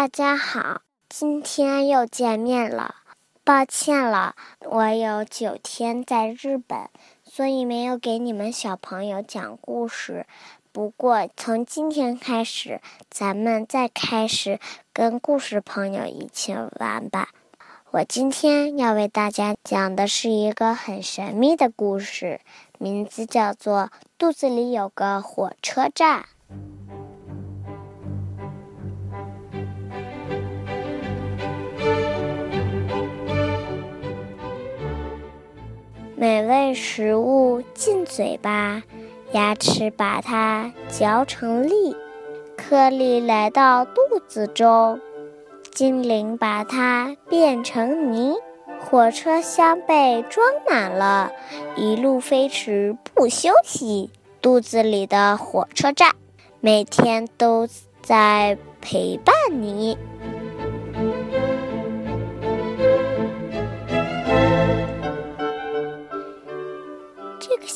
大家好，今天又见面了。抱歉了，我有九天在日本，所以没有给你们小朋友讲故事。不过从今天开始，咱们再开始跟故事朋友一起玩吧。我今天要为大家讲的是一个很神秘的故事，名字叫做《肚子里有个火车站》。嘴巴，牙齿把它嚼成粒，颗粒来到肚子中，精灵把它变成泥。火车厢被装满了，一路飞驰不休息。肚子里的火车站，每天都在陪伴你。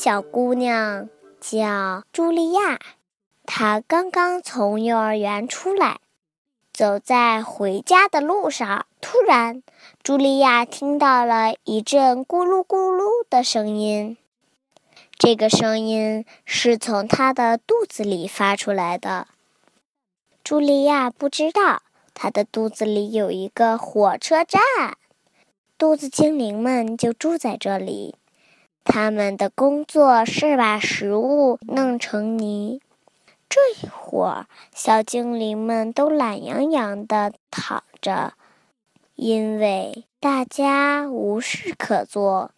小姑娘叫茱莉亚，她刚刚从幼儿园出来，走在回家的路上，突然，茱莉亚听到了一阵咕噜咕噜的声音。这个声音是从她的肚子里发出来的。茱莉亚不知道，她的肚子里有一个火车站，肚子精灵们就住在这里。他们的工作是把食物弄成泥。这一会儿，小精灵们都懒洋洋地躺着，因为大家无事可做。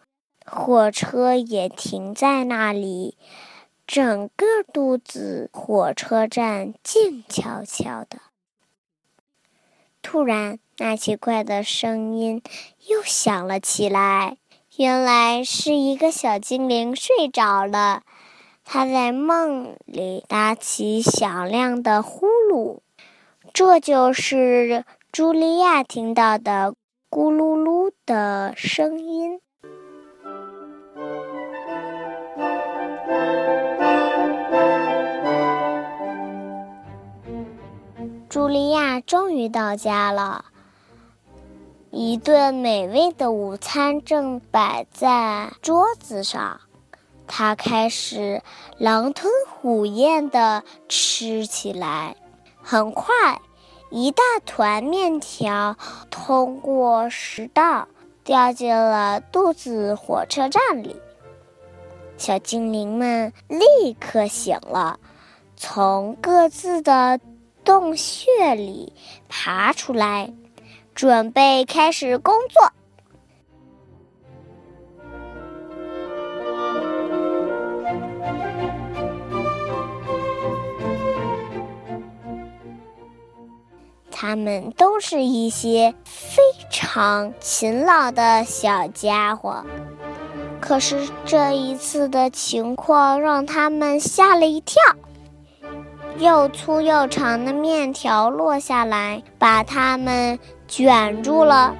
火车也停在那里，整个肚子火车站静悄悄的。突然，那奇怪的声音又响了起来。原来是一个小精灵睡着了，他在梦里打起响亮的呼噜，这就是茱莉亚听到的咕噜噜的声音。茱莉亚终于到家了。一顿美味的午餐正摆在桌子上，他开始狼吞虎咽地吃起来。很快，一大团面条通过食道，掉进了肚子火车站里。小精灵们立刻醒了，从各自的洞穴里爬出来。准备开始工作。他们都是一些非常勤劳的小家伙，可是这一次的情况让他们吓了一跳。又粗又长的面条落下来，把它们卷住了；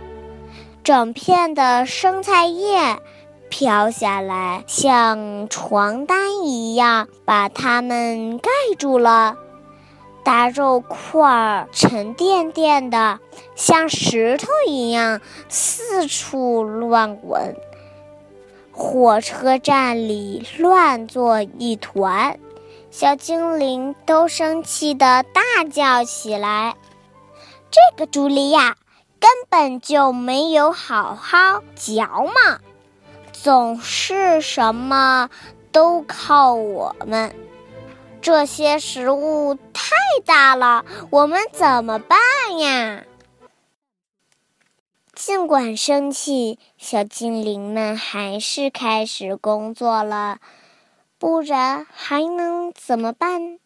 整片的生菜叶飘下来，像床单一样把它们盖住了；大肉块儿沉甸甸的，像石头一样四处乱滚；火车站里乱作一团。小精灵都生气的大叫起来：“这个茱莉亚根本就没有好好嚼嘛，总是什么都靠我们。这些食物太大了，我们怎么办呀？”尽管生气，小精灵们还是开始工作了。不然还能怎么办？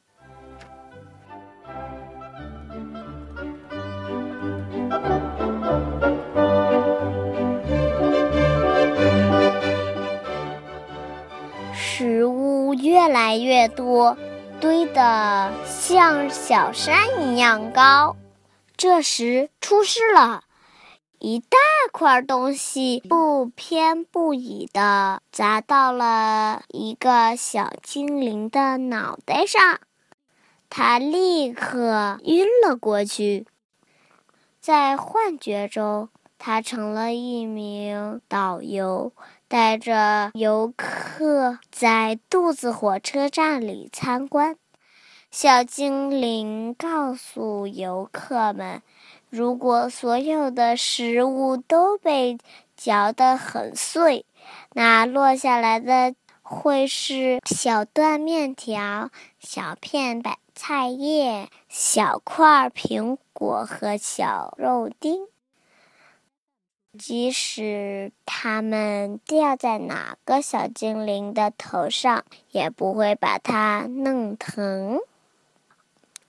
越来越多，堆得像小山一样高。这时出事了。一大块东西不偏不倚地砸到了一个小精灵的脑袋上，他立刻晕了过去。在幻觉中，他成了一名导游，带着游客在肚子火车站里参观。小精灵告诉游客们，如果所有的食物都被嚼得很碎，那落下来的会是小段面条、小片白菜叶、小块苹果和小肉丁。即使它们掉在哪个小精灵的头上，也不会把它弄疼。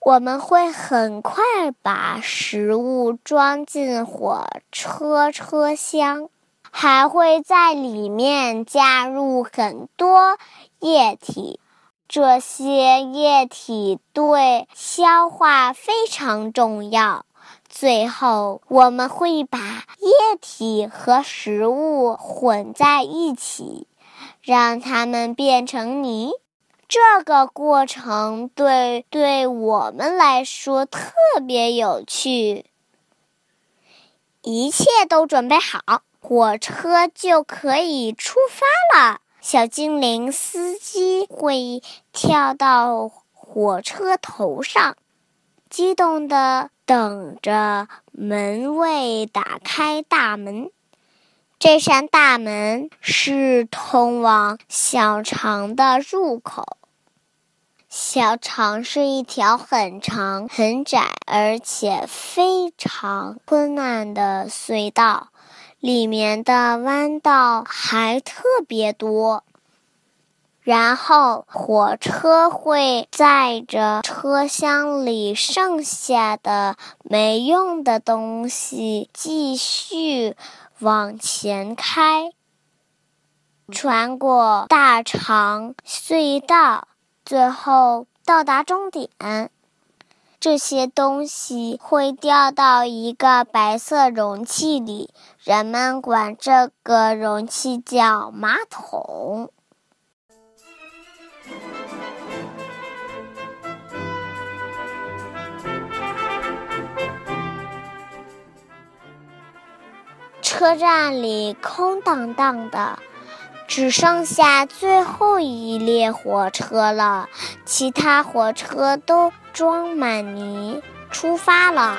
我们会很快把食物装进火车车厢，还会在里面加入很多液体。这些液体对消化非常重要。最后，我们会把液体和食物混在一起，让它们变成泥。这个过程对对我们来说特别有趣。一切都准备好，火车就可以出发了。小精灵司机会跳到火车头上，激动地等着门卫打开大门。这扇大门是通往小肠的入口。小肠是一条很长、很窄，而且非常昏暗的隧道，里面的弯道还特别多。然后，火车会载着车厢里剩下的没用的东西继续往前开，穿过大长隧道。最后到达终点，这些东西会掉到一个白色容器里，人们管这个容器叫马桶。车站里空荡荡的。只剩下最后一列火车了，其他火车都装满泥，出发了。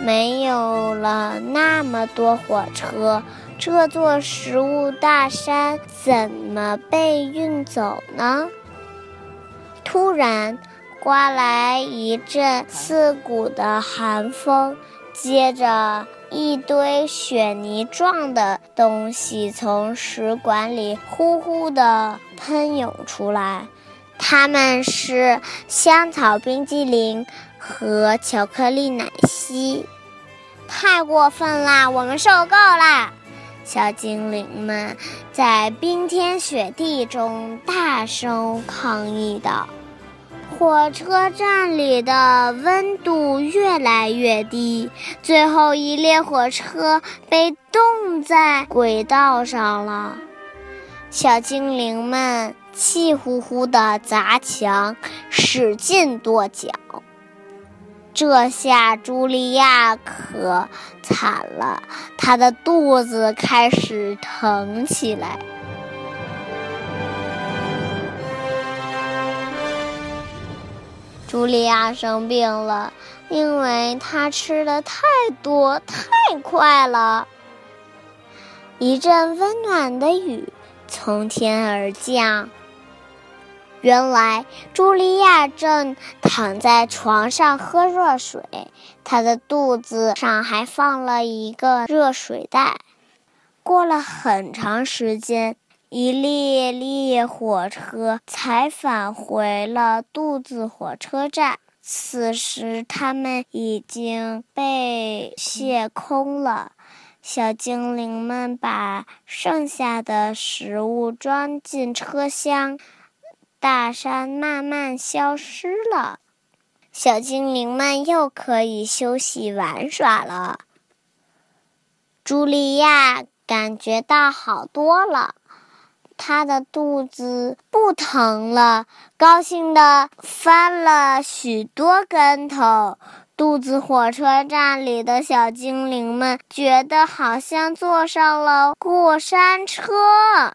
没有了那么多火车，这座食物大山怎么被运走呢？突然，刮来一阵刺骨的寒风，接着。一堆雪泥状的东西从食管里呼呼地喷涌出来，它们是香草冰激凌和巧克力奶昔。太过分啦！我们受够啦！小精灵们在冰天雪地中大声抗议道。火车站里的温度越来越低，最后一列火车被冻在轨道上了。小精灵们气呼呼地砸墙，使劲跺脚。这下茱莉亚可惨了，她的肚子开始疼起来。茱莉亚生病了，因为她吃的太多太快了。一阵温暖的雨从天而降。原来茱莉亚正躺在床上喝热水，她的肚子上还放了一个热水袋。过了很长时间。一列列火车才返回了肚子火车站。此时，它们已经被卸空了。小精灵们把剩下的食物装进车厢，大山慢慢消失了。小精灵们又可以休息玩耍了。茱莉亚感觉到好多了。她的肚子不疼了，高兴的翻了许多跟头。肚子火车站里的小精灵们觉得好像坐上了过山车。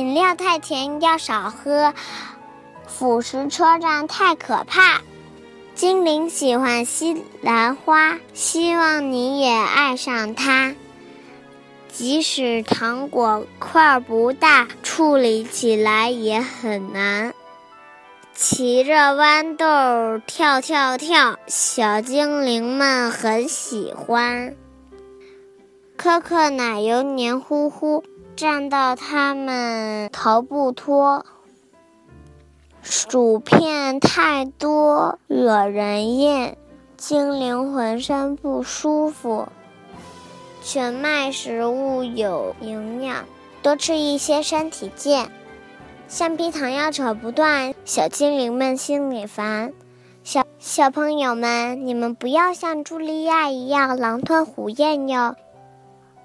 饮料太甜，要少喝。腐蚀车站太可怕。精灵喜欢西兰花，希望你也爱上它。即使糖果块不大，处理起来也很难。骑着豌豆跳跳跳，小精灵们很喜欢。可可奶油黏糊糊，粘到它们逃不脱。薯片太多，惹人厌，精灵浑身不舒服。全麦食物有营养，多吃一些身体健。橡皮糖要扯不断，小精灵们心里烦。小小朋友们，你们不要像茱莉亚一样狼吞虎咽哟。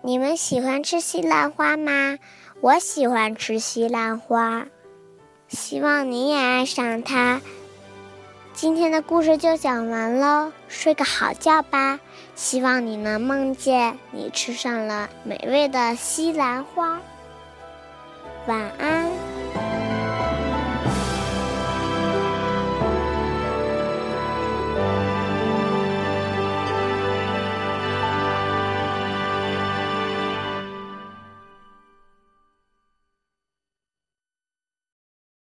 你们喜欢吃西兰花吗？我喜欢吃西兰花。希望你也爱上它。今天的故事就讲完喽，睡个好觉吧。希望你能梦见你吃上了美味的西兰花。晚安。